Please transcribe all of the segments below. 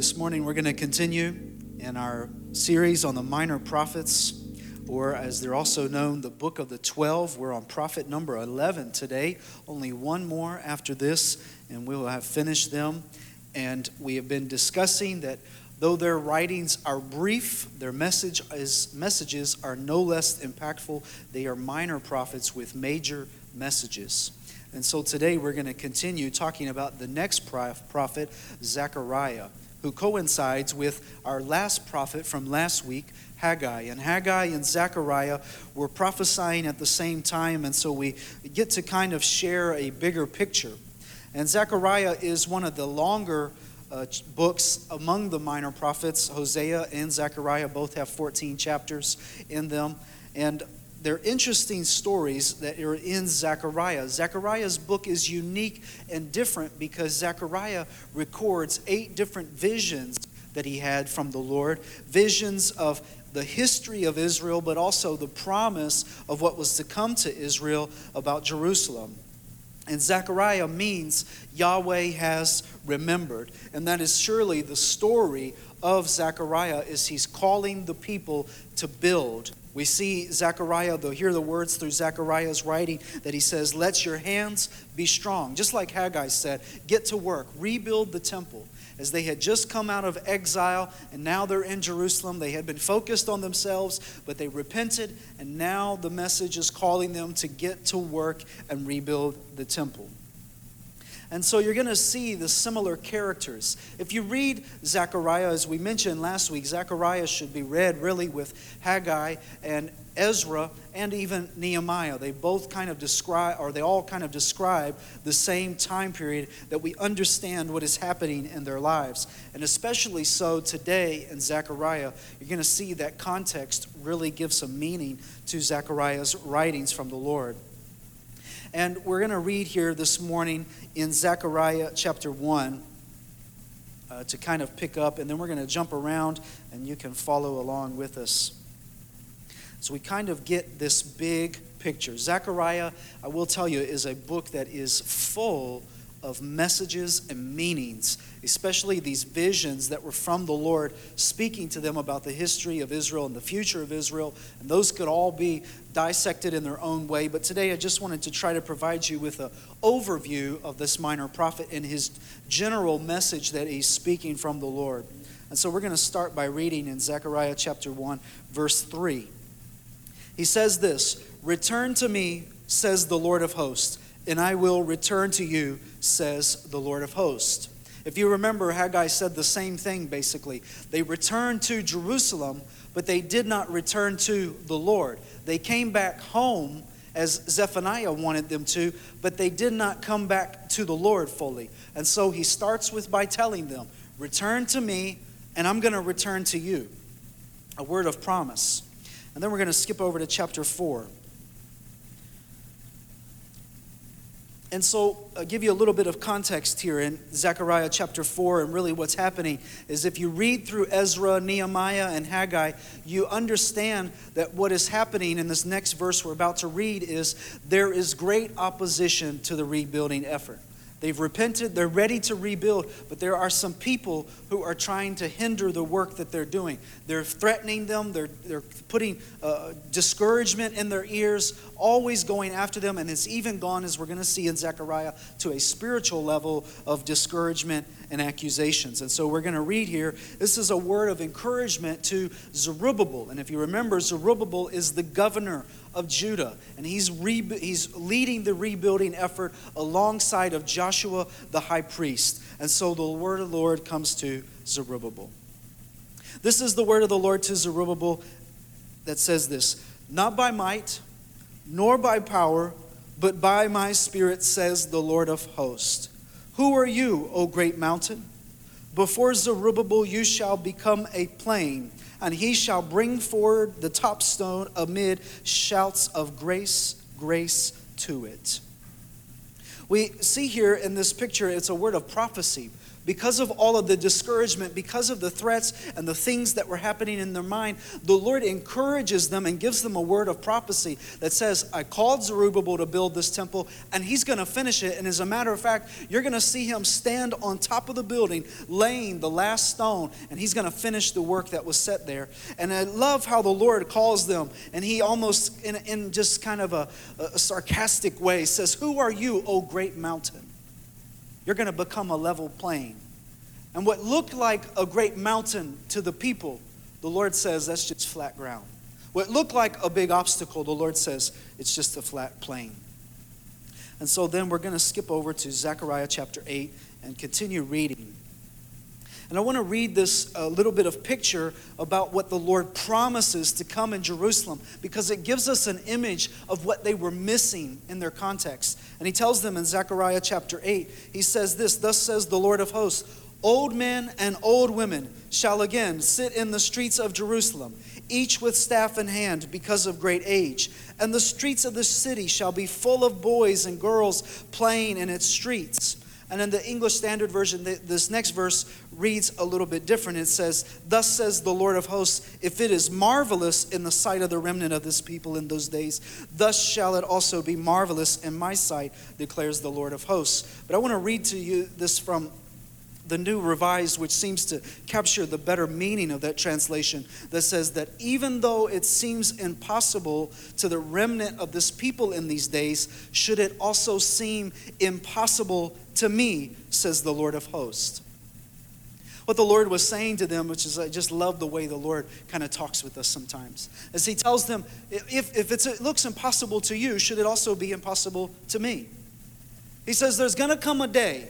This morning we're going to continue in our series on the minor prophets, or as they're also known, the book of the 12. We're on prophet number 11 today, only one more after this, and we will have finished them. And we have been discussing that though their writings are brief, their message is, messages are no less impactful. They are minor prophets with major messages. And so today we're going to continue talking about the next prophet, Zechariah who coincides with our last prophet from last week, Haggai. And Haggai and Zechariah were prophesying at the same time, and so we get to kind of share a bigger picture. And Zechariah is one of the longer uh, books among the minor prophets. Hosea and Zechariah both have 14 chapters in them. And they're interesting stories that are in Zechariah. Zechariah's book is unique and different because Zechariah records eight different visions that he had from the Lord visions of the history of Israel, but also the promise of what was to come to Israel about Jerusalem. And Zechariah means Yahweh has remembered. And that is surely the story of Zechariah is he's calling the people to build we see Zechariah, though, hear the words through Zechariah's writing that he says, Let your hands be strong. Just like Haggai said, get to work, rebuild the temple. As they had just come out of exile and now they're in Jerusalem, they had been focused on themselves, but they repented, and now the message is calling them to get to work and rebuild the temple. And so you're going to see the similar characters. If you read Zechariah, as we mentioned last week, Zechariah should be read really with Haggai and Ezra and even Nehemiah. They both kind of describe, or they all kind of describe the same time period that we understand what is happening in their lives. And especially so today in Zechariah, you're going to see that context really gives some meaning to Zechariah's writings from the Lord. And we're going to read here this morning in Zechariah chapter 1 uh, to kind of pick up, and then we're going to jump around and you can follow along with us. So we kind of get this big picture. Zechariah, I will tell you, is a book that is full of messages and meanings, especially these visions that were from the Lord speaking to them about the history of Israel and the future of Israel. And those could all be dissected in their own way. But today I just wanted to try to provide you with an overview of this minor prophet and his general message that he's speaking from the Lord. And so we're going to start by reading in Zechariah chapter 1, verse 3. He says this Return to me, says the Lord of hosts and I will return to you, says the Lord of hosts. If you remember, Haggai said the same thing basically. They returned to Jerusalem, but they did not return to the Lord. They came back home as Zephaniah wanted them to, but they did not come back to the Lord fully. And so he starts with by telling them, Return to me, and I'm going to return to you. A word of promise. And then we're going to skip over to chapter 4. And so, I'll give you a little bit of context here in Zechariah chapter 4, and really what's happening is if you read through Ezra, Nehemiah, and Haggai, you understand that what is happening in this next verse we're about to read is there is great opposition to the rebuilding effort. They've repented, they're ready to rebuild, but there are some people who are trying to hinder the work that they're doing. They're threatening them, they're, they're putting uh, discouragement in their ears, always going after them, and it's even gone, as we're going to see in Zechariah, to a spiritual level of discouragement and accusations. And so we're going to read here this is a word of encouragement to Zerubbabel. And if you remember, Zerubbabel is the governor of Judah, and he's, re- he's leading the rebuilding effort alongside of Joshua the high priest. And so the word of the Lord comes to Zerubbabel. This is the word of the Lord to Zerubbabel that says this Not by might, nor by power, but by my spirit, says the Lord of hosts. Who are you, O great mountain? Before Zerubbabel you shall become a plain and he shall bring forward the top stone amid shouts of grace, grace to it. We see here in this picture, it's a word of prophecy because of all of the discouragement, because of the threats and the things that were happening in their mind, the Lord encourages them and gives them a word of prophecy that says, I called Zerubbabel to build this temple, and he's going to finish it. And as a matter of fact, you're going to see him stand on top of the building, laying the last stone, and he's going to finish the work that was set there. And I love how the Lord calls them, and he almost, in, in just kind of a, a sarcastic way, says, Who are you, O great mountain? You're going to become a level plain. And what looked like a great mountain to the people, the Lord says that's just flat ground. What looked like a big obstacle, the Lord says it's just a flat plain. And so then we're going to skip over to Zechariah chapter 8 and continue reading. And I want to read this a little bit of picture about what the Lord promises to come in Jerusalem because it gives us an image of what they were missing in their context. And he tells them in Zechariah chapter 8, he says this Thus says the Lord of hosts, Old men and old women shall again sit in the streets of Jerusalem, each with staff in hand because of great age. And the streets of the city shall be full of boys and girls playing in its streets. And in the English Standard Version, this next verse reads a little bit different. It says, Thus says the Lord of hosts, if it is marvelous in the sight of the remnant of this people in those days, thus shall it also be marvelous in my sight, declares the Lord of hosts. But I want to read to you this from the New Revised, which seems to capture the better meaning of that translation, that says that even though it seems impossible to the remnant of this people in these days, should it also seem impossible to me, says the Lord of hosts. What the Lord was saying to them, which is, I just love the way the Lord kind of talks with us sometimes, as He tells them, if, if it looks impossible to you, should it also be impossible to me? He says, There's going to come a day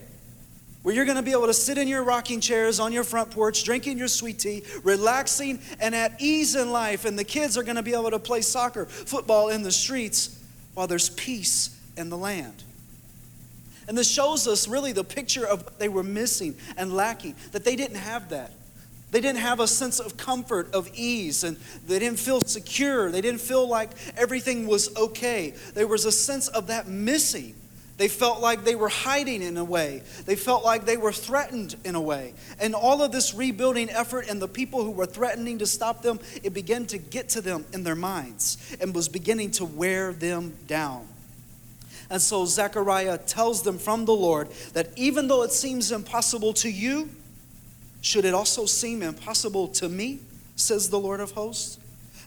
where you're going to be able to sit in your rocking chairs on your front porch, drinking your sweet tea, relaxing and at ease in life, and the kids are going to be able to play soccer, football in the streets while there's peace in the land. And this shows us really the picture of what they were missing and lacking, that they didn't have that. They didn't have a sense of comfort, of ease, and they didn't feel secure. They didn't feel like everything was okay. There was a sense of that missing. They felt like they were hiding in a way. They felt like they were threatened in a way. And all of this rebuilding effort and the people who were threatening to stop them, it began to get to them in their minds and was beginning to wear them down. And so Zechariah tells them from the Lord that even though it seems impossible to you, should it also seem impossible to me, says the Lord of hosts?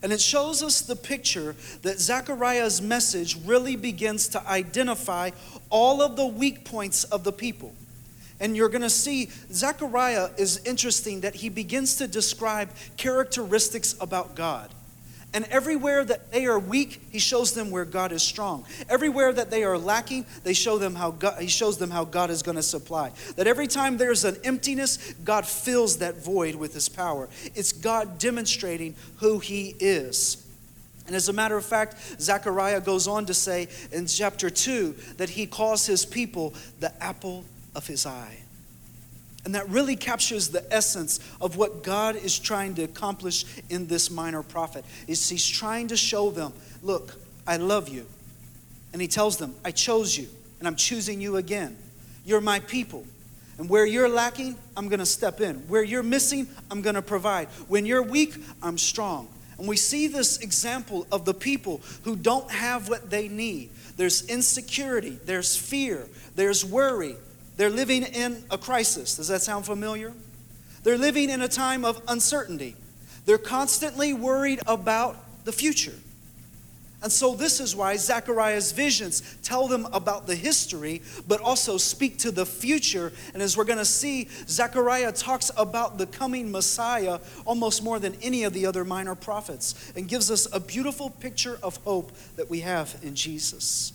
And it shows us the picture that Zechariah's message really begins to identify all of the weak points of the people. And you're going to see Zechariah is interesting that he begins to describe characteristics about God. And everywhere that they are weak, he shows them where God is strong. Everywhere that they are lacking, they show them how God, he shows them how God is going to supply. That every time there's an emptiness, God fills that void with his power. It's God demonstrating who he is. And as a matter of fact, Zechariah goes on to say in chapter 2 that he calls his people the apple of his eye. And that really captures the essence of what God is trying to accomplish in this minor prophet. Is he's trying to show them, look, I love you. And he tells them, I chose you and I'm choosing you again. You're my people. And where you're lacking, I'm going to step in. Where you're missing, I'm going to provide. When you're weak, I'm strong. And we see this example of the people who don't have what they need. There's insecurity, there's fear, there's worry, they're living in a crisis. Does that sound familiar? They're living in a time of uncertainty. They're constantly worried about the future. And so, this is why Zechariah's visions tell them about the history, but also speak to the future. And as we're going to see, Zechariah talks about the coming Messiah almost more than any of the other minor prophets and gives us a beautiful picture of hope that we have in Jesus.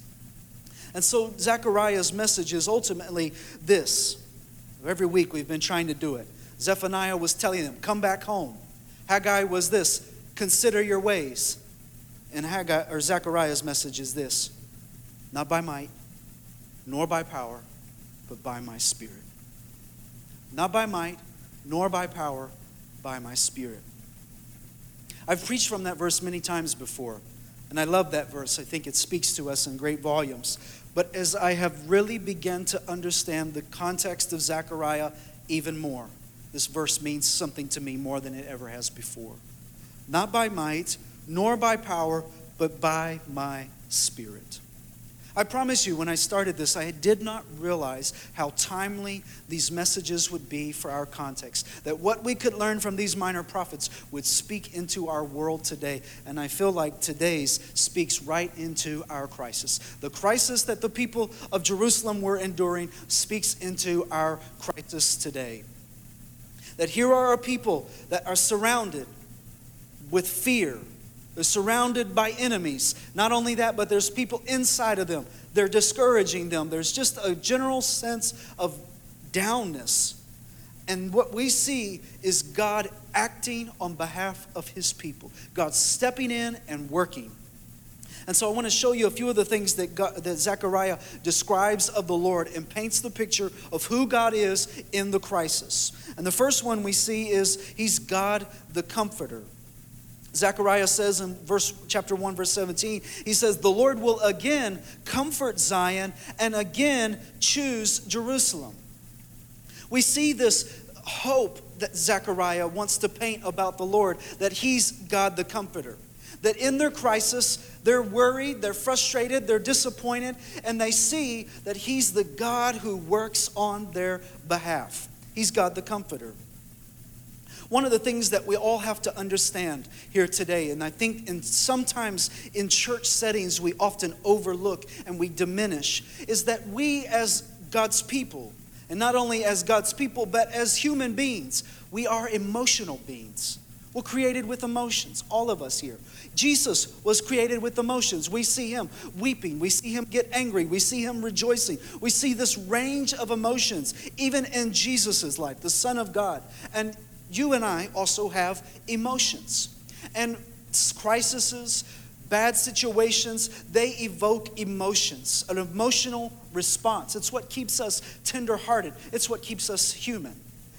And so Zechariah's message is ultimately this. Every week we've been trying to do it. Zephaniah was telling them, Come back home. Haggai was this, Consider your ways. And Haggai, or Zechariah's message is this Not by might, nor by power, but by my spirit. Not by might, nor by power, by my spirit. I've preached from that verse many times before, and I love that verse. I think it speaks to us in great volumes. But as I have really begun to understand the context of Zechariah even more. This verse means something to me more than it ever has before. Not by might, nor by power, but by my spirit. I promise you, when I started this, I did not realize how timely these messages would be for our context. That what we could learn from these minor prophets would speak into our world today. And I feel like today's speaks right into our crisis. The crisis that the people of Jerusalem were enduring speaks into our crisis today. That here are a people that are surrounded with fear they're surrounded by enemies. Not only that, but there's people inside of them. They're discouraging them. There's just a general sense of downness. And what we see is God acting on behalf of his people, God stepping in and working. And so I want to show you a few of the things that, God, that Zechariah describes of the Lord and paints the picture of who God is in the crisis. And the first one we see is He's God the Comforter. Zechariah says in verse chapter 1 verse 17 he says the Lord will again comfort Zion and again choose Jerusalem. We see this hope that Zechariah wants to paint about the Lord that he's God the comforter. That in their crisis they're worried, they're frustrated, they're disappointed and they see that he's the God who works on their behalf. He's God the comforter. One of the things that we all have to understand here today, and I think in sometimes in church settings we often overlook and we diminish, is that we as God's people, and not only as God's people, but as human beings, we are emotional beings. We're created with emotions, all of us here. Jesus was created with emotions. We see him weeping. We see him get angry. We see him rejoicing. We see this range of emotions, even in Jesus' life, the Son of God. And you and I also have emotions. And crises, bad situations, they evoke emotions, an emotional response. It's what keeps us tenderhearted, it's what keeps us human.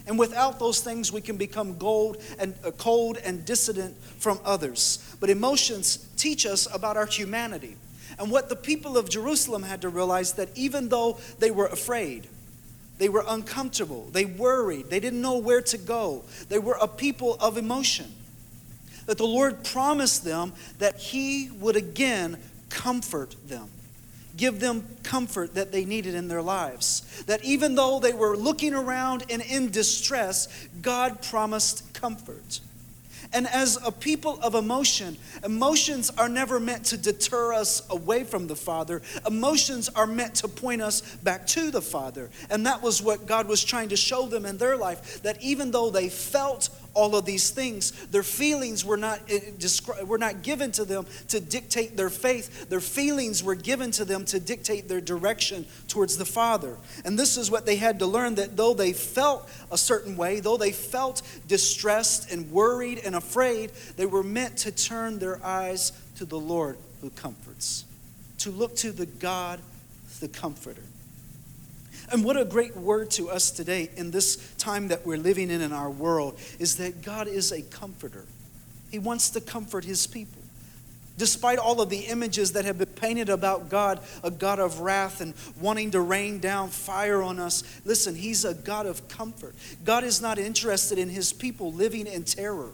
And without those things, we can become cold and, uh, cold and dissident from others. But emotions teach us about our humanity. And what the people of Jerusalem had to realize that even though they were afraid, they were uncomfortable. They worried. They didn't know where to go. They were a people of emotion. That the Lord promised them that He would again comfort them, give them comfort that they needed in their lives. That even though they were looking around and in distress, God promised comfort. And as a people of emotion, emotions are never meant to deter us away from the Father. Emotions are meant to point us back to the Father. And that was what God was trying to show them in their life that even though they felt all of these things. Their feelings were not, eh, were not given to them to dictate their faith. Their feelings were given to them to dictate their direction towards the Father. And this is what they had to learn that though they felt a certain way, though they felt distressed and worried and afraid, they were meant to turn their eyes to the Lord who comforts, to look to the God, the Comforter. And what a great word to us today in this time that we're living in in our world is that God is a comforter. He wants to comfort his people. Despite all of the images that have been painted about God, a God of wrath and wanting to rain down fire on us, listen, he's a God of comfort. God is not interested in his people living in terror.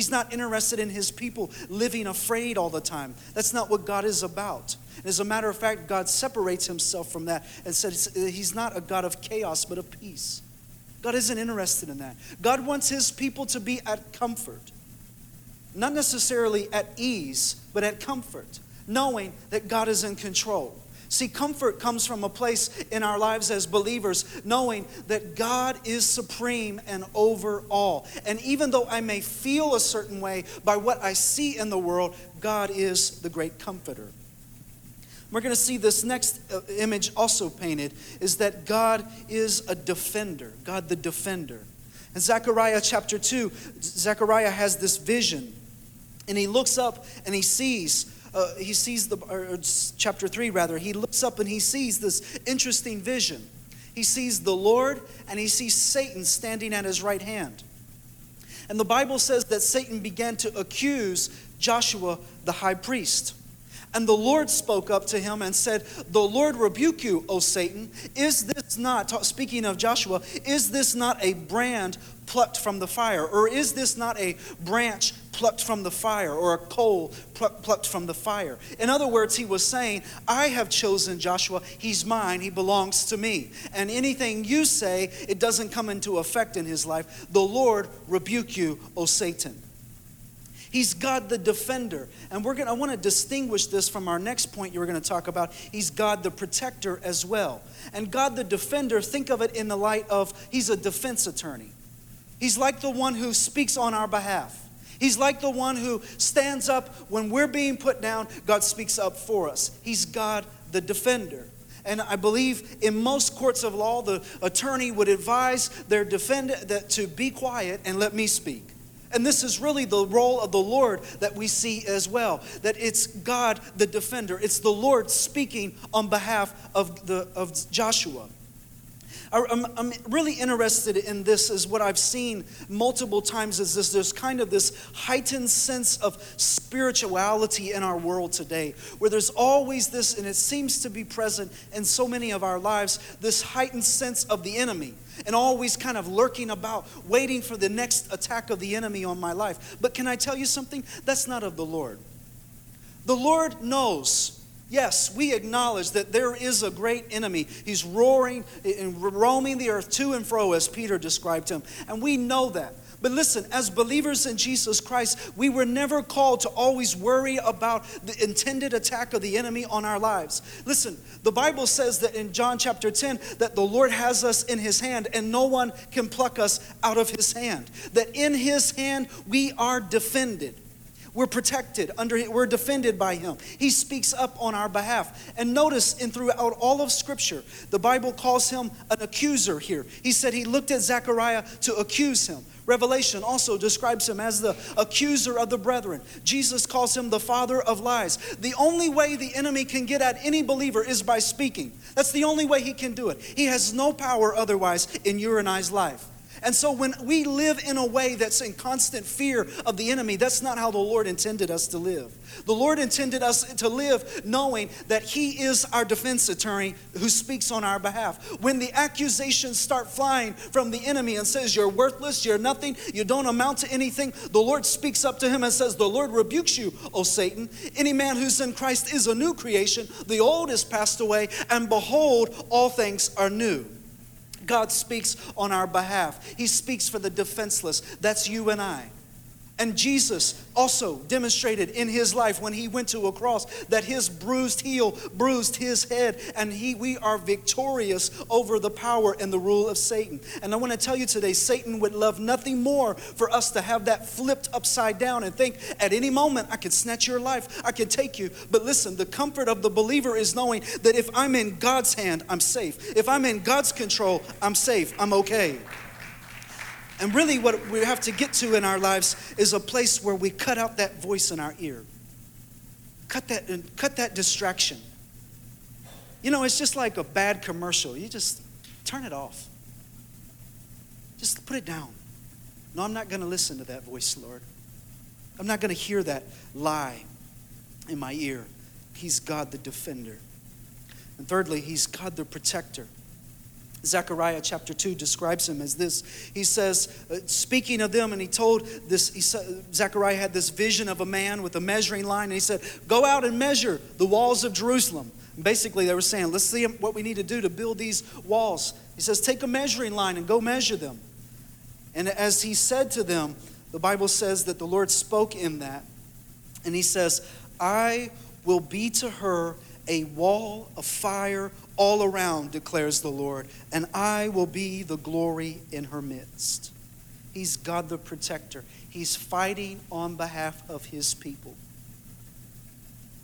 He's not interested in his people living afraid all the time. That's not what God is about. And As a matter of fact, God separates himself from that and says he's not a God of chaos, but of peace. God isn't interested in that. God wants his people to be at comfort, not necessarily at ease, but at comfort, knowing that God is in control. See, comfort comes from a place in our lives as believers, knowing that God is supreme and over all. And even though I may feel a certain way by what I see in the world, God is the great comforter. We're going to see this next uh, image also painted is that God is a defender, God the defender. In Zechariah chapter 2, Zechariah has this vision, and he looks up and he sees uh, he sees the, chapter 3 rather, he looks up and he sees this interesting vision. He sees the Lord and he sees Satan standing at his right hand. And the Bible says that Satan began to accuse Joshua, the high priest. And the Lord spoke up to him and said, The Lord rebuke you, O Satan. Is this not, speaking of Joshua, is this not a brand plucked from the fire? Or is this not a branch plucked from the fire or a coal plucked from the fire? In other words, he was saying, I have chosen Joshua. He's mine. He belongs to me. And anything you say, it doesn't come into effect in his life. The Lord rebuke you, O Satan. He's God the defender. And we're going to I want to distinguish this from our next point you're going to talk about. He's God the protector as well. And God the defender, think of it in the light of he's a defense attorney. He's like the one who speaks on our behalf. He's like the one who stands up when we're being put down, God speaks up for us. He's God the defender. And I believe in most courts of law, the attorney would advise their defendant that to be quiet and let me speak. And this is really the role of the Lord that we see as well. That it's God the defender. It's the Lord speaking on behalf of, the, of Joshua. I'm, I'm really interested in this is what I've seen multiple times is this there's kind of this heightened sense of spirituality in our world today where there's always this and it seems to be present in so many of our lives this heightened sense of the enemy and always kind of lurking about waiting for the next attack of the enemy on my life but can I tell you something that's not of the Lord the Lord knows Yes, we acknowledge that there is a great enemy. He's roaring and roaming the earth to and fro, as Peter described him. And we know that. But listen, as believers in Jesus Christ, we were never called to always worry about the intended attack of the enemy on our lives. Listen, the Bible says that in John chapter 10 that the Lord has us in his hand and no one can pluck us out of his hand. That in his hand we are defended. We're protected under we're defended by him. He speaks up on our behalf. And notice in throughout all of scripture, the Bible calls him an accuser here. He said he looked at Zechariah to accuse him. Revelation also describes him as the accuser of the brethren. Jesus calls him the father of lies. The only way the enemy can get at any believer is by speaking. That's the only way he can do it. He has no power otherwise in your and I's life. And so when we live in a way that's in constant fear of the enemy, that's not how the Lord intended us to live. The Lord intended us to live knowing that He is our defense attorney who speaks on our behalf. When the accusations start flying from the enemy and says, You're worthless, you're nothing, you don't amount to anything, the Lord speaks up to him and says, The Lord rebukes you, O Satan. Any man who's in Christ is a new creation. The old is passed away, and behold, all things are new. God speaks on our behalf. He speaks for the defenseless. That's you and I. And Jesus also demonstrated in his life when he went to a cross that his bruised heel bruised his head, and he, we are victorious over the power and the rule of Satan. And I want to tell you today Satan would love nothing more for us to have that flipped upside down and think at any moment I could snatch your life, I could take you. But listen, the comfort of the believer is knowing that if I'm in God's hand, I'm safe. If I'm in God's control, I'm safe, I'm okay. And really, what we have to get to in our lives is a place where we cut out that voice in our ear. Cut that, cut that distraction. You know, it's just like a bad commercial. You just turn it off. Just put it down. No, I'm not going to listen to that voice, Lord. I'm not going to hear that lie in my ear. He's God the defender. And thirdly, He's God the protector. Zechariah chapter 2 describes him as this. He says, uh, speaking of them, and he told this, he said, Zechariah had this vision of a man with a measuring line, and he said, Go out and measure the walls of Jerusalem. And basically, they were saying, Let's see what we need to do to build these walls. He says, Take a measuring line and go measure them. And as he said to them, the Bible says that the Lord spoke in that, and he says, I will be to her a wall of fire all around, declares the Lord, and I will be the glory in her midst. He's God the protector. He's fighting on behalf of his people.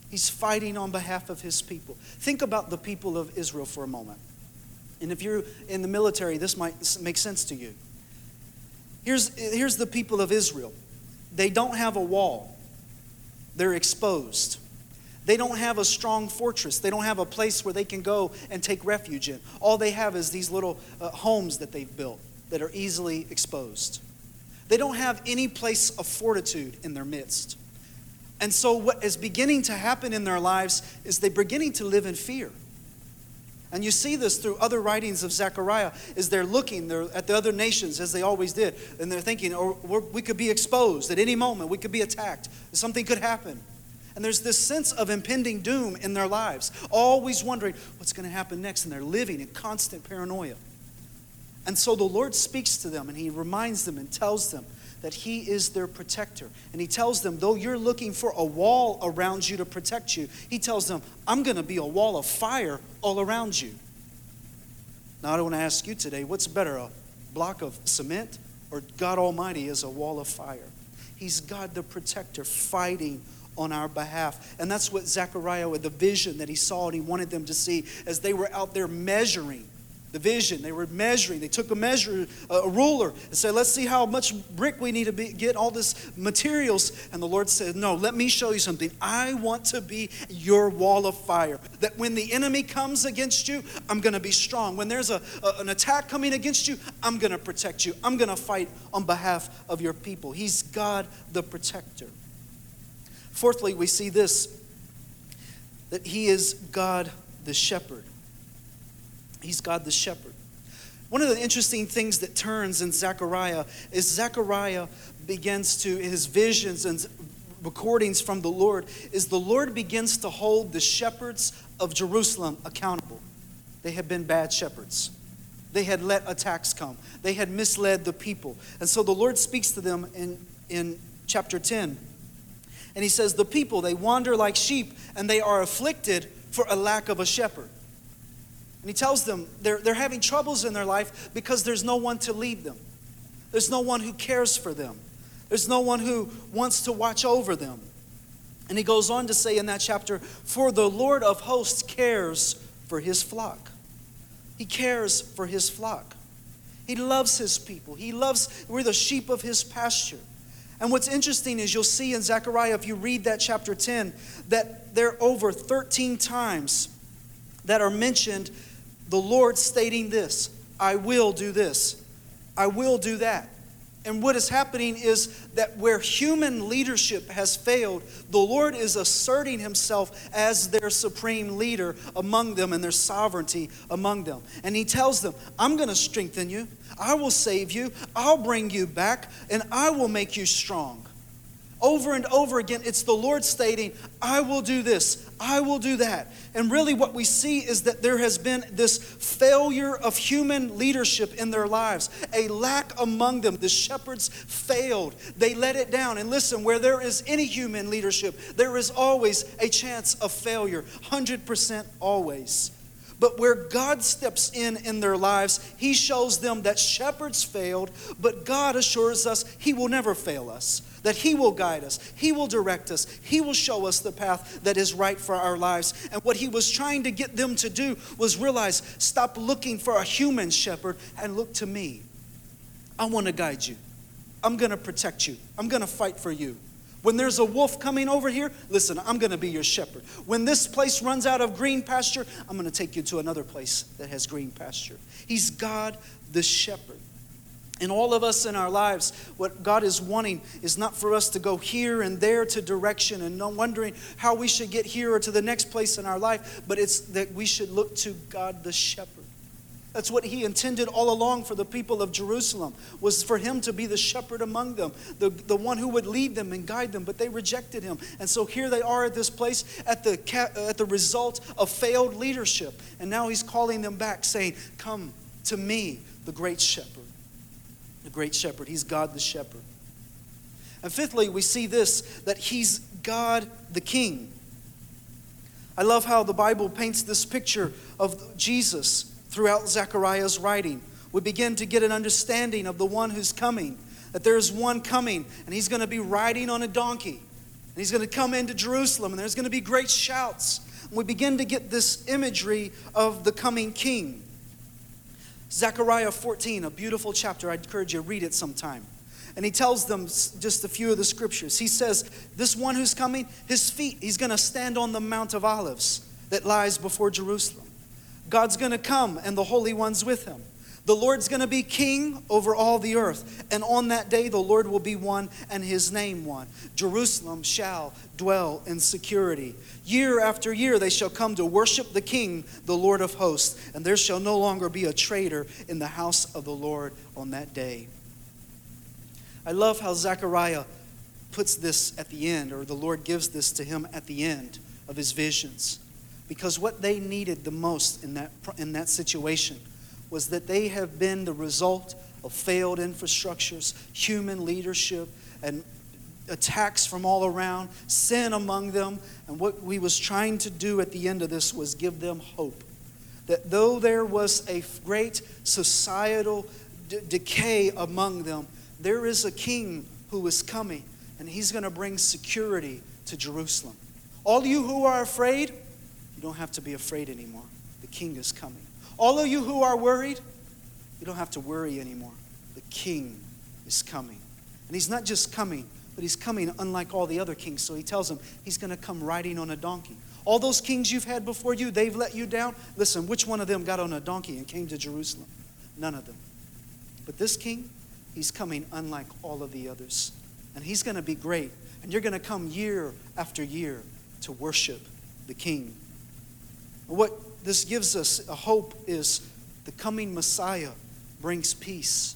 He's fighting on behalf of his people. Think about the people of Israel for a moment. And if you're in the military, this might make sense to you. Here's, here's the people of Israel they don't have a wall, they're exposed. They don't have a strong fortress. They don't have a place where they can go and take refuge in. All they have is these little uh, homes that they've built that are easily exposed. They don't have any place of fortitude in their midst. And so, what is beginning to happen in their lives is they're beginning to live in fear. And you see this through other writings of Zechariah, is they're looking they're at the other nations as they always did, and they're thinking, or we could be exposed at any moment, we could be attacked, something could happen. And there's this sense of impending doom in their lives, always wondering what's going to happen next, and they're living in constant paranoia. And so the Lord speaks to them and He reminds them and tells them that He is their protector. And He tells them, though you're looking for a wall around you to protect you, He tells them, I'm going to be a wall of fire all around you. Now, I want to ask you today what's better, a block of cement or God Almighty is a wall of fire? He's God the protector fighting on our behalf. And that's what Zechariah, the vision that he saw and he wanted them to see as they were out there measuring the vision. They were measuring. They took a measure, a ruler, and said, "Let's see how much brick we need to be, get all this materials." And the Lord said, "No, let me show you something. I want to be your wall of fire. That when the enemy comes against you, I'm going to be strong. When there's a, a, an attack coming against you, I'm going to protect you. I'm going to fight on behalf of your people. He's God, the protector." Fourthly, we see this: that He is God, the shepherd. He's God the shepherd. One of the interesting things that turns in Zechariah is Zechariah begins to, his visions and recordings from the Lord, is the Lord begins to hold the shepherds of Jerusalem accountable. They had been bad shepherds. They had let attacks come. They had misled the people. And so the Lord speaks to them in, in chapter 10. And he says, The people, they wander like sheep, and they are afflicted for a lack of a shepherd. And he tells them they're, they're having troubles in their life because there's no one to lead them. There's no one who cares for them. There's no one who wants to watch over them. And he goes on to say in that chapter, For the Lord of hosts cares for his flock. He cares for his flock. He loves his people. He loves, we're the sheep of his pasture. And what's interesting is you'll see in Zechariah, if you read that chapter 10, that there are over 13 times that are mentioned the Lord stating this I will do this, I will do that. And what is happening is that where human leadership has failed, the Lord is asserting himself as their supreme leader among them and their sovereignty among them. And he tells them, I'm going to strengthen you, I will save you, I'll bring you back, and I will make you strong. Over and over again, it's the Lord stating, I will do this, I will do that. And really, what we see is that there has been this failure of human leadership in their lives, a lack among them. The shepherds failed, they let it down. And listen, where there is any human leadership, there is always a chance of failure, 100% always. But where God steps in in their lives, He shows them that shepherds failed, but God assures us He will never fail us that He will guide us, He will direct us, He will show us the path that is right for our lives. And what He was trying to get them to do was realize stop looking for a human shepherd and look to me. I want to guide you, I'm going to protect you, I'm going to fight for you. When there's a wolf coming over here, listen, I'm going to be your shepherd. When this place runs out of green pasture, I'm going to take you to another place that has green pasture. He's God the shepherd. And all of us in our lives, what God is wanting is not for us to go here and there to direction and no wondering how we should get here or to the next place in our life, but it's that we should look to God the shepherd. That's what he intended all along for the people of Jerusalem, was for him to be the shepherd among them, the, the one who would lead them and guide them, but they rejected him. And so here they are at this place at the, uh, at the result of failed leadership. And now he's calling them back, saying, Come to me, the great shepherd the great shepherd. He's God the shepherd. And fifthly, we see this that he's God the king. I love how the Bible paints this picture of Jesus throughout Zechariah's writing. We begin to get an understanding of the one who's coming, that there's one coming, and he's going to be riding on a donkey. And he's going to come into Jerusalem, and there's going to be great shouts. And we begin to get this imagery of the coming king. Zechariah 14, a beautiful chapter. I'd encourage you to read it sometime. And he tells them just a few of the scriptures. He says, This one who's coming, his feet, he's going to stand on the Mount of Olives that lies before Jerusalem. God's going to come and the Holy One's with him. The Lord's going to be king over all the earth. And on that day, the Lord will be one and his name one. Jerusalem shall dwell in security. Year after year, they shall come to worship the king, the Lord of hosts. And there shall no longer be a traitor in the house of the Lord on that day. I love how Zechariah puts this at the end, or the Lord gives this to him at the end of his visions. Because what they needed the most in that, in that situation was that they have been the result of failed infrastructures, human leadership, and attacks from all around, sin among them. And what we was trying to do at the end of this was give them hope. That though there was a great societal d- decay among them, there is a king who is coming, and he's going to bring security to Jerusalem. All you who are afraid, you don't have to be afraid anymore. The king is coming. All of you who are worried, you don't have to worry anymore. The king is coming. And he's not just coming, but he's coming unlike all the other kings. So he tells them he's going to come riding on a donkey. All those kings you've had before you, they've let you down. Listen, which one of them got on a donkey and came to Jerusalem? None of them. But this king, he's coming unlike all of the others. And he's going to be great. And you're going to come year after year to worship the king. What this gives us a hope is the coming Messiah brings peace.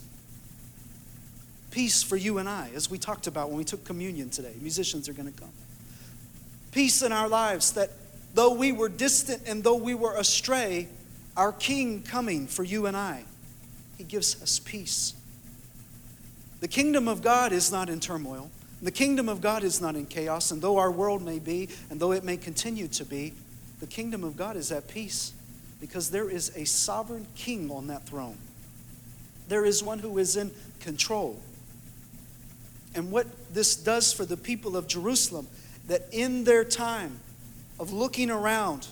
Peace for you and I, as we talked about when we took communion today. Musicians are going to come. Peace in our lives that though we were distant and though we were astray, our King coming for you and I, He gives us peace. The kingdom of God is not in turmoil. The kingdom of God is not in chaos. And though our world may be, and though it may continue to be, the kingdom of God is at peace because there is a sovereign king on that throne. There is one who is in control. And what this does for the people of Jerusalem, that in their time of looking around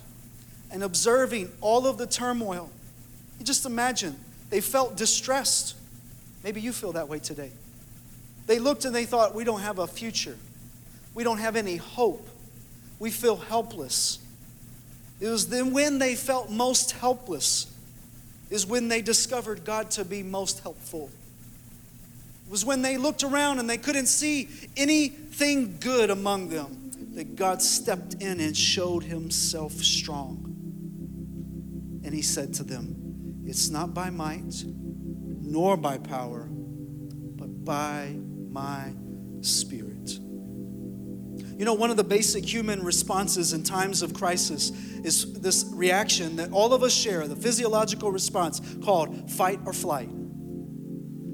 and observing all of the turmoil, you just imagine they felt distressed. Maybe you feel that way today. They looked and they thought, we don't have a future. We don't have any hope. We feel helpless. It was then when they felt most helpless, is when they discovered God to be most helpful. It was when they looked around and they couldn't see anything good among them that God stepped in and showed himself strong. And he said to them, It's not by might nor by power, but by my spirit. You know, one of the basic human responses in times of crisis is this reaction that all of us share, the physiological response called fight or flight.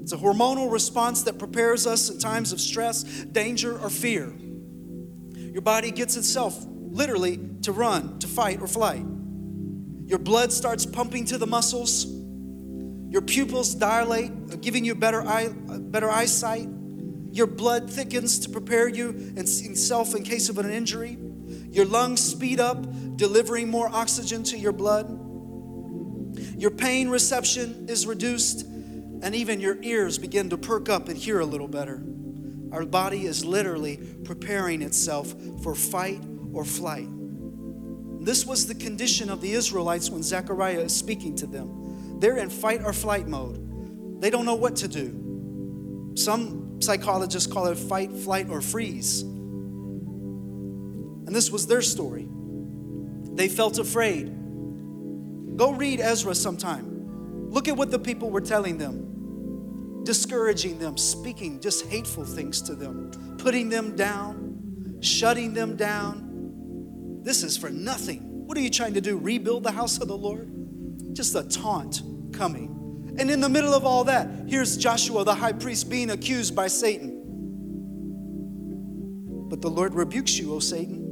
It's a hormonal response that prepares us in times of stress, danger, or fear. Your body gets itself literally to run, to fight or flight. Your blood starts pumping to the muscles. Your pupils dilate, giving you better eye, better eyesight. Your blood thickens to prepare you and self in case of an injury. Your lungs speed up, delivering more oxygen to your blood. Your pain reception is reduced, and even your ears begin to perk up and hear a little better. Our body is literally preparing itself for fight or flight. This was the condition of the Israelites when Zechariah is speaking to them. They're in fight or flight mode. They don't know what to do. Some Psychologists call it fight, flight, or freeze. And this was their story. They felt afraid. Go read Ezra sometime. Look at what the people were telling them, discouraging them, speaking just hateful things to them, putting them down, shutting them down. This is for nothing. What are you trying to do? Rebuild the house of the Lord? Just a taunt coming. And in the middle of all that, here's Joshua the high priest being accused by Satan. But the Lord rebukes you, O Satan.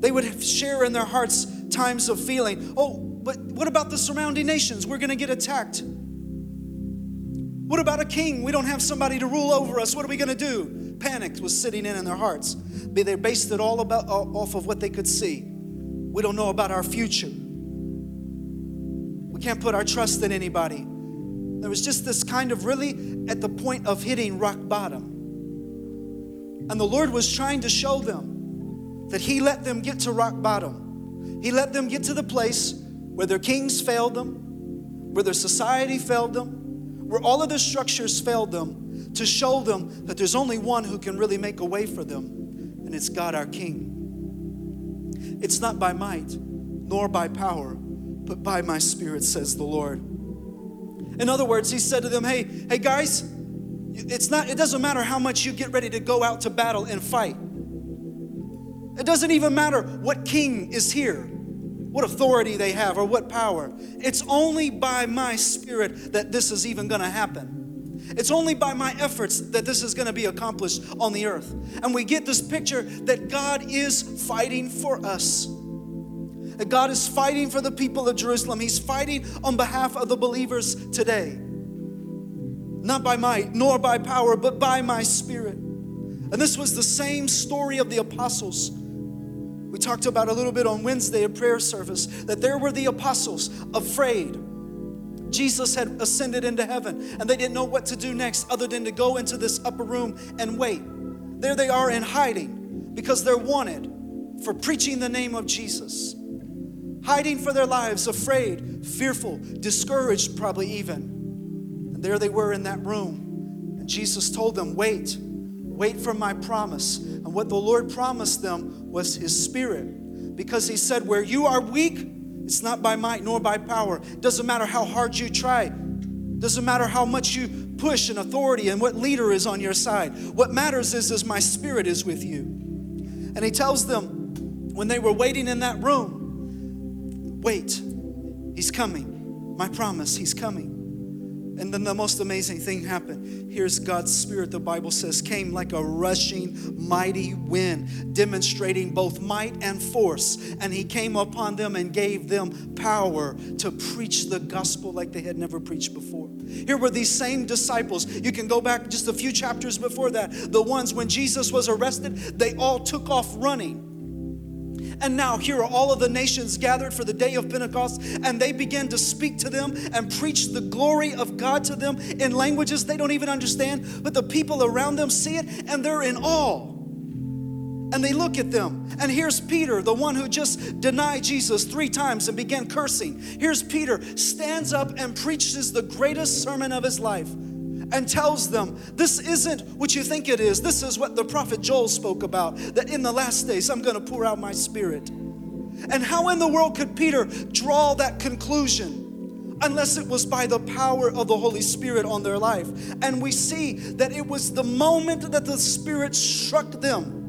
They would share in their hearts times of feeling, oh, but what about the surrounding nations? We're going to get attacked. What about a king? We don't have somebody to rule over us. What are we going to do? Panic was sitting in in their hearts. They based it all about off of what they could see. We don't know about our future. We can't put our trust in anybody. There was just this kind of really at the point of hitting rock bottom. And the Lord was trying to show them that He let them get to rock bottom. He let them get to the place where their kings failed them, where their society failed them, where all of their structures failed them, to show them that there's only one who can really make a way for them, and it's God our King. It's not by might nor by power, but by my Spirit, says the Lord. In other words, he said to them, Hey, hey guys, it's not, it doesn't matter how much you get ready to go out to battle and fight. It doesn't even matter what king is here, what authority they have, or what power. It's only by my spirit that this is even to happen. It's only by my efforts that this is going to be accomplished on the earth. And we get this picture that God is fighting for us. That God is fighting for the people of Jerusalem. He's fighting on behalf of the believers today. Not by might nor by power, but by my spirit. And this was the same story of the apostles. We talked about a little bit on Wednesday at prayer service that there were the apostles afraid. Jesus had ascended into heaven and they didn't know what to do next other than to go into this upper room and wait. There they are in hiding because they're wanted for preaching the name of Jesus. Hiding for their lives, afraid, fearful, discouraged, probably even. And there they were in that room. And Jesus told them, Wait, wait for my promise. And what the Lord promised them was His Spirit. Because He said, Where you are weak, it's not by might nor by power. Doesn't matter how hard you try. Doesn't matter how much you push in authority and what leader is on your side. What matters is, is my spirit is with you. And he tells them when they were waiting in that room, wait, he's coming. My promise, he's coming. And then the most amazing thing happened. Here's God's Spirit, the Bible says, came like a rushing, mighty wind, demonstrating both might and force. And He came upon them and gave them power to preach the gospel like they had never preached before. Here were these same disciples. You can go back just a few chapters before that. The ones when Jesus was arrested, they all took off running. And now here are all of the nations gathered for the day of Pentecost, and they begin to speak to them and preach the glory of God to them in languages they don't even understand. But the people around them see it and they're in awe. And they look at them. And here's Peter, the one who just denied Jesus three times and began cursing. Here's Peter, stands up and preaches the greatest sermon of his life and tells them, This isn't what you think it is. This is what the prophet Joel spoke about that in the last days I'm going to pour out my spirit. And how in the world could Peter draw that conclusion? Unless it was by the power of the Holy Spirit on their life. And we see that it was the moment that the Spirit struck them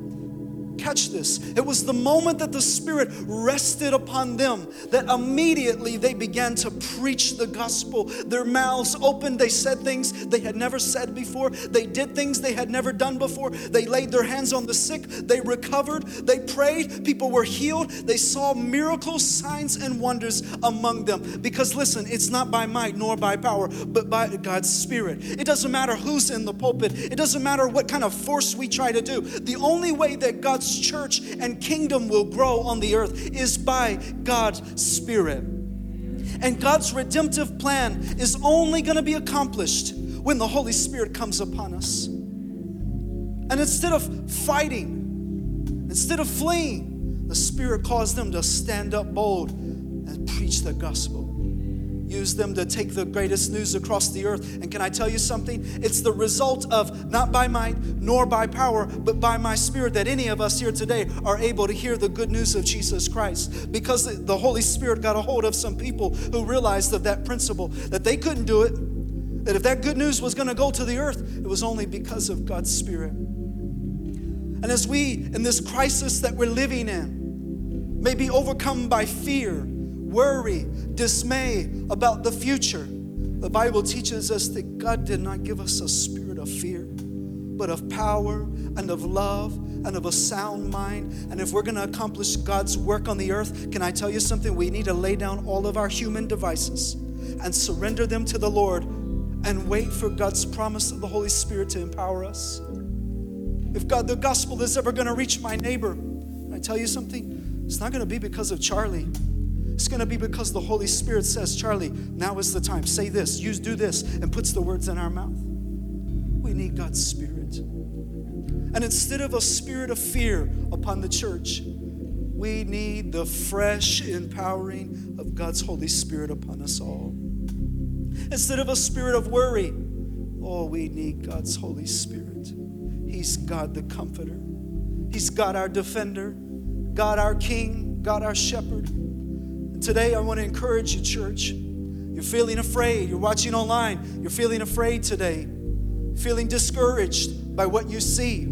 Catch this. It was the moment that the Spirit rested upon them that immediately they began to preach the gospel. Their mouths opened. They said things they had never said before. They did things they had never done before. They laid their hands on the sick. They recovered. They prayed. People were healed. They saw miracles, signs, and wonders among them. Because listen, it's not by might nor by power, but by God's Spirit. It doesn't matter who's in the pulpit, it doesn't matter what kind of force we try to do. The only way that God's God's church and kingdom will grow on the earth is by God's Spirit. And God's redemptive plan is only going to be accomplished when the Holy Spirit comes upon us. And instead of fighting, instead of fleeing, the Spirit caused them to stand up bold and preach the gospel use them to take the greatest news across the earth. And can I tell you something? It's the result of not by might nor by power, but by my spirit that any of us here today are able to hear the good news of Jesus Christ. Because the Holy Spirit got a hold of some people who realized of that principle that they couldn't do it. That if that good news was going to go to the earth, it was only because of God's Spirit. And as we, in this crisis that we're living in, may be overcome by fear, worry, dismay about the future. The Bible teaches us that God did not give us a spirit of fear, but of power and of love and of a sound mind. And if we're going to accomplish God's work on the earth, can I tell you something? We need to lay down all of our human devices and surrender them to the Lord and wait for God's promise of the Holy Spirit to empower us. If God, the gospel is ever going to reach my neighbor, I tell you something? It's not going to be because of Charlie. It's going to be because the Holy Spirit says, Charlie, now is the time. Say this, use, do this, and puts the words in our mouth. We need God's Spirit. And instead of a spirit of fear upon the church, we need the fresh empowering of God's Holy Spirit upon us all. instead of a spirit of worry. Oh, we need God's Holy Spirit. He's God the Comforter, He's God our defender, God our King, God our shepherd. And today I want to encourage you, church. You're feeling afraid. You're watching online. You're feeling afraid today, feeling discouraged by what you see.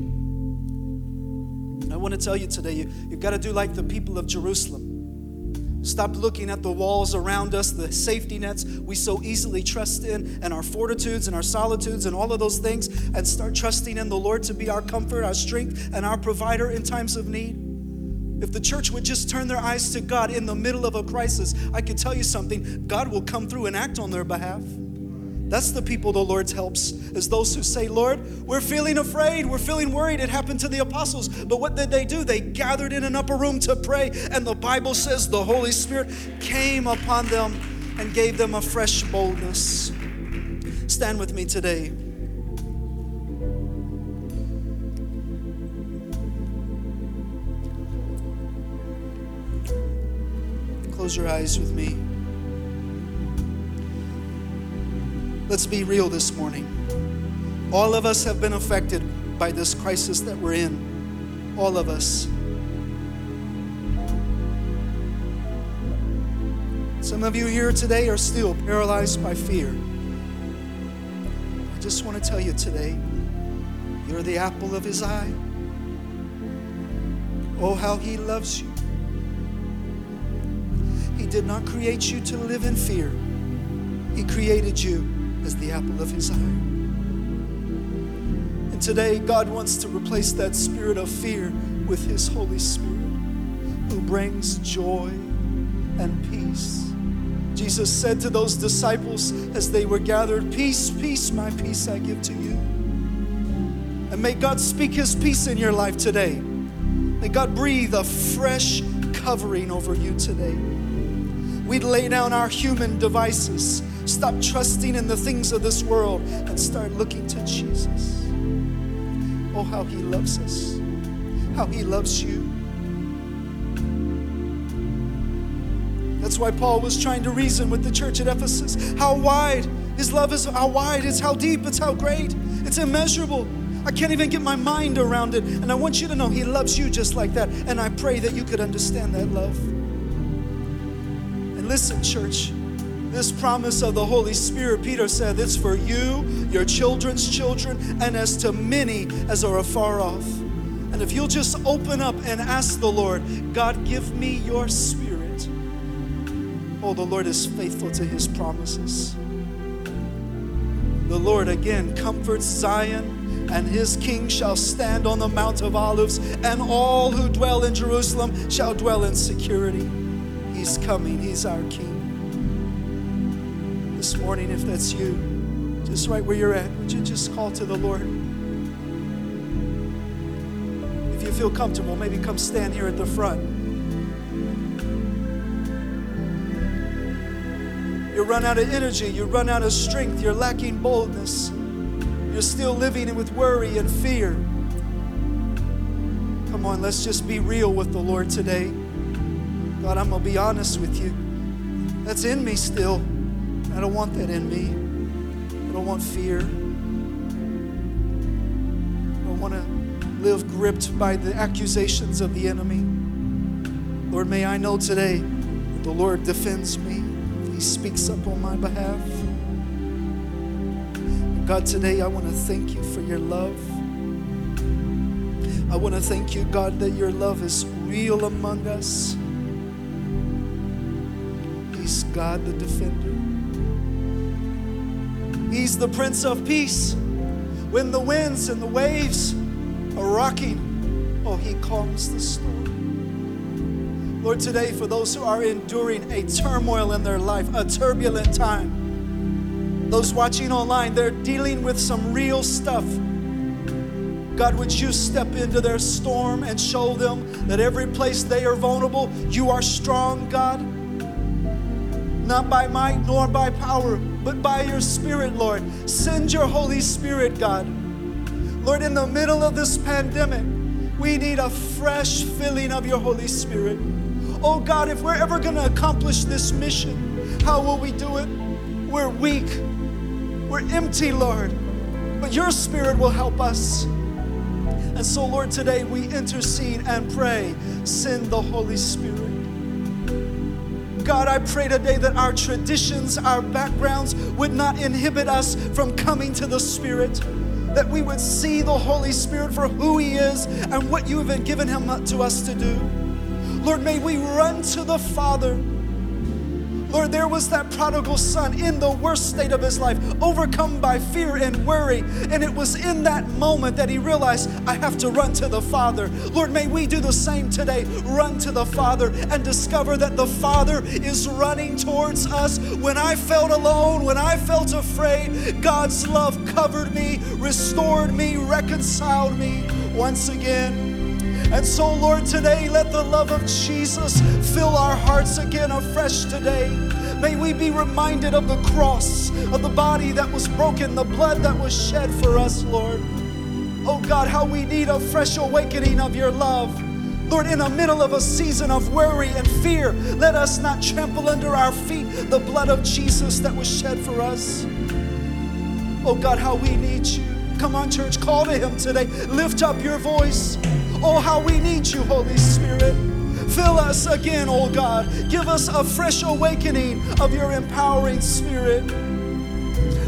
I want to tell you today, you, you've got to do like the people of Jerusalem. Stop looking at the walls around us, the safety nets we so easily trust in, and our fortitudes and our solitudes and all of those things, and start trusting in the Lord to be our comfort, our strength, and our provider in times of need. If the church would just turn their eyes to God in the middle of a crisis, I can tell you something God will come through and act on their behalf. That's the people the Lord helps, is those who say, Lord, we're feeling afraid, we're feeling worried. It happened to the apostles. But what did they do? They gathered in an upper room to pray, and the Bible says the Holy Spirit came upon them and gave them a fresh boldness. Stand with me today. Close your eyes with me. Let's be real this morning. All of us have been affected by this crisis that we're in. All of us. Some of you here today are still paralyzed by fear. I just want to tell you today you're the apple of his eye. Oh, how he loves you. Did not create you to live in fear, He created you as the apple of his eye. And today, God wants to replace that spirit of fear with his Holy Spirit who brings joy and peace. Jesus said to those disciples as they were gathered, Peace, peace, my peace I give to you. And may God speak his peace in your life today. May God breathe a fresh covering over you today. We'd lay down our human devices Stop trusting in the things of this world and start looking to Jesus. Oh, how He loves us, how He loves you. That's why Paul was trying to reason with the church at Ephesus. How wide His love is, how wide, it's how deep, it's how great, it's immeasurable. I can't even get my mind around it. And I want you to know He loves you just like that. And I pray that you could understand that love. Listen, church, this promise of the Holy Spirit, Peter said, it's for you, your children's children, and as to many as are afar off. And if you'll just open up and ask the Lord, God, give me your spirit. Oh, the Lord is faithful to his promises. The Lord again comforts Zion, and his king shall stand on the Mount of Olives, and all who dwell in Jerusalem shall dwell in security. He's coming, he's our king this morning, if that's you, just right where you're at, would you just call to the Lord? If you feel comfortable, maybe come stand here at the front. You run out of energy, you run out of strength, you're lacking boldness, you're still living with worry and fear. Come on, let's just be real with the Lord today. God, I'm going to be honest with you. That's in me still. I don't want that in me. I don't want fear. I don't want to live gripped by the accusations of the enemy. Lord, may I know today that the Lord defends me. He speaks up on my behalf. God, today I want to thank you for your love. I want to thank you, God, that your love is real among us. He's God the defender. He's the Prince of Peace. When the winds and the waves are rocking, oh, He calms the storm. Lord, today, for those who are enduring a turmoil in their life, a turbulent time, those watching online, they're dealing with some real stuff. God, would you step into their storm and show them that every place they are vulnerable, you are strong, God? Not by might nor by power but by your Spirit, Lord. Send your Holy Spirit, God. Lord, in the middle of this pandemic, we need a fresh filling of your Holy Spirit. Oh God, if we're ever going to accomplish this mission, how will we do it? We're weak. We're empty, Lord. But your Spirit will help us. And so, Lord, today we intercede and pray. Send the Holy Spirit. God, I pray today that our traditions, our backgrounds would not inhibit us from coming to the Spirit. That we would see the Holy Spirit for who He is and what you have given Him to us to do. Lord, may we run to the Father Lord, there was that prodigal son in the worst state of his life, overcome by fear and worry. And it was in that moment that he realized, I have to run to the Father. Lord, may we do the same today. Run to the Father and discover that the Father is running towards us. When I felt alone, when I felt afraid, God's love covered me, restored me, reconciled me once again. And so, Lord, today let the love of Jesus fill our hearts again afresh today. May we be reminded of the cross, of the body that was broken, the blood that was shed for us, Lord. Oh God, how we need a fresh awakening of your love. Lord, in the middle of a season of worry and fear, let us not trample under our feet the blood of Jesus that was shed for us. Oh God, how we need you. Come on, church, call to Him today. Lift up your voice. Oh, how we need you, Holy Spirit. Fill us again, oh God. Give us a fresh awakening of your empowering spirit.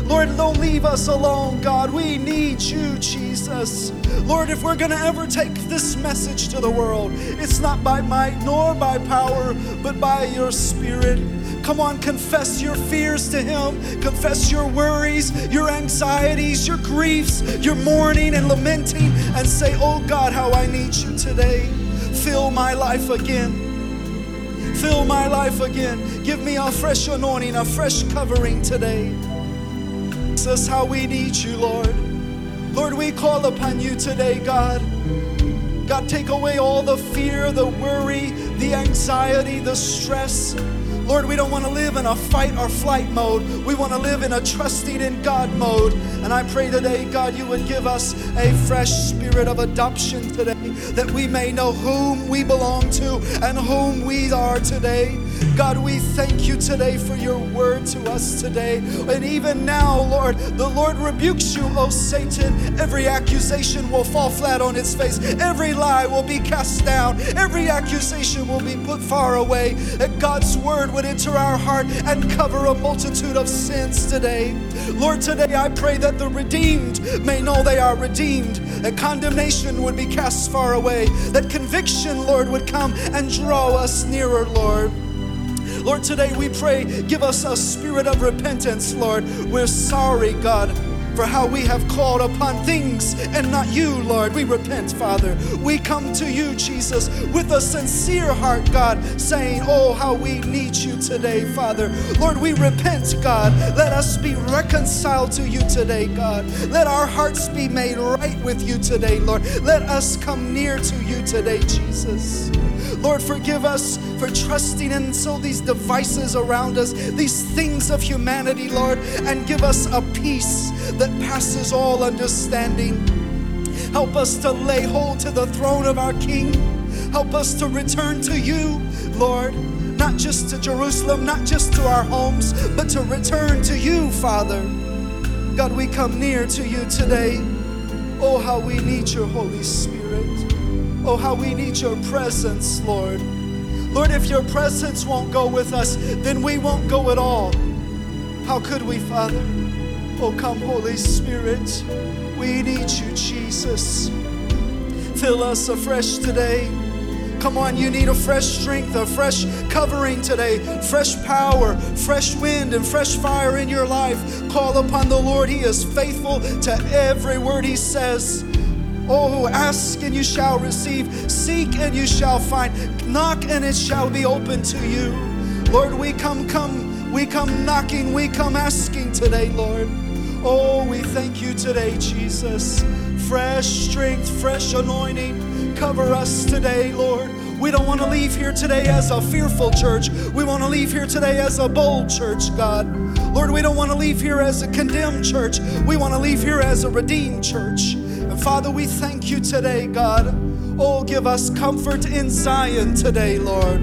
Lord, don't leave us alone, God. We need you, Jesus. Lord, if we're going to ever take this message to the world, it's not by might nor by power, but by your spirit. Come on, confess your fears to Him. Confess your worries, your anxieties, your griefs, your mourning and lamenting, and say, Oh God, how I need you today. Fill my life again. Fill my life again. Give me a fresh anointing, a fresh covering today. This is how we need you, Lord. Lord, we call upon you today, God. God, take away all the fear, the worry, the anxiety, the stress. Lord, we don't want to live in a fight or flight mode. We want to live in a trusting in God mode. And I pray today, God, you would give us a fresh spirit of adoption today, that we may know whom we belong to and whom we are today. God, we thank you today for your word to us today. And even now, Lord, the Lord rebukes you, O Satan. Every accusation will fall flat on its face, every lie will be cast down, every accusation will be put far away. That God's word would enter our heart and cover a multitude of sins today. Lord, today I pray that the redeemed may know they are redeemed, that condemnation would be cast far away, that conviction, Lord, would come and draw us nearer, Lord. Lord, today we pray, give us a spirit of repentance, Lord. We're sorry, God for how we have called upon things and not you, Lord. We repent, Father. We come to you, Jesus, with a sincere heart, God, saying, Oh, how we need you today, Father. Lord, we repent, God. Let us be reconciled to you today, God. Let our hearts be made right with you today, Lord. Let us come near to you today, Jesus. Lord, forgive us for trusting in so these devices around us, these things of humanity, Lord, and give us a peace that passes all understanding. Help us to lay hold to the throne of our King. Help us to return to you, Lord, not just to Jerusalem, not just to our homes, but to return to you, Father. God, we come near to you today. Oh, how we need your Holy Spirit. Oh, how we need your presence, Lord. Lord, if your presence won't go with us, then we won't go at all. How could we, Father? Oh, come, Holy Spirit. We need you, Jesus. Fill us afresh today. Come on, you need a fresh strength, a fresh covering today, fresh power, fresh wind, and fresh fire in your life. Call upon the Lord. He is faithful to every word He says. Oh, ask and you shall receive, seek and you shall find, knock and it shall be open to you. Lord, we come, come, we come knocking, we come asking today, Lord. Oh, we thank you today, Jesus. Fresh strength, fresh anointing. Cover us today, Lord. We don't want to leave here today as a fearful church. We want to leave here today as a bold church, God. Lord, we don't want to leave here as a condemned church. We want to leave here as a redeemed church. Father, we thank you today, God. Oh, give us comfort in Zion today, Lord.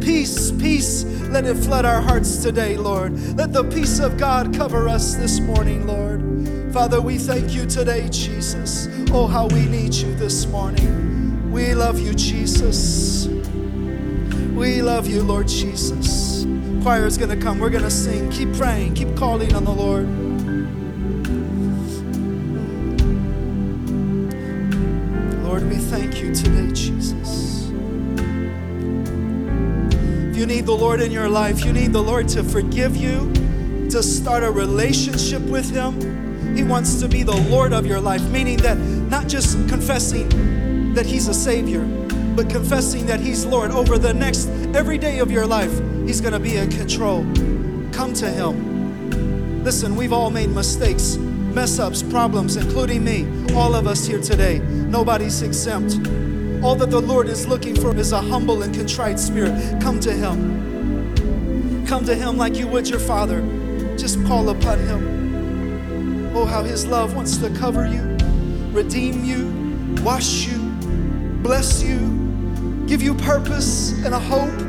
Peace, peace Let it flood our hearts today, Lord. Let the peace of God cover us this morning, Lord. Father, we thank you today, Jesus. Oh, how we need you this morning. We love you, Jesus. We love you, Lord Jesus. Choir is going to come. We're going to sing. Keep praying. Keep calling on the. Lord, we thank you today, Jesus. If you need the Lord in your life, you need the Lord to forgive you, to start a relationship with Him. He wants to be the Lord of your life, meaning that not just confessing that He's a Savior, but confessing that He's Lord over the next every day of your life. He's going to be in control. Come to Him. Listen, we've all made mistakes, mess ups, problems, including me, all of us here today. Nobody's exempt. All that the Lord is looking for is a humble and contrite spirit. Come to Him. Come to Him like you would your Father. Just call upon Him. Oh, how His love wants to cover you, redeem you, wash you, bless you, give you purpose and a hope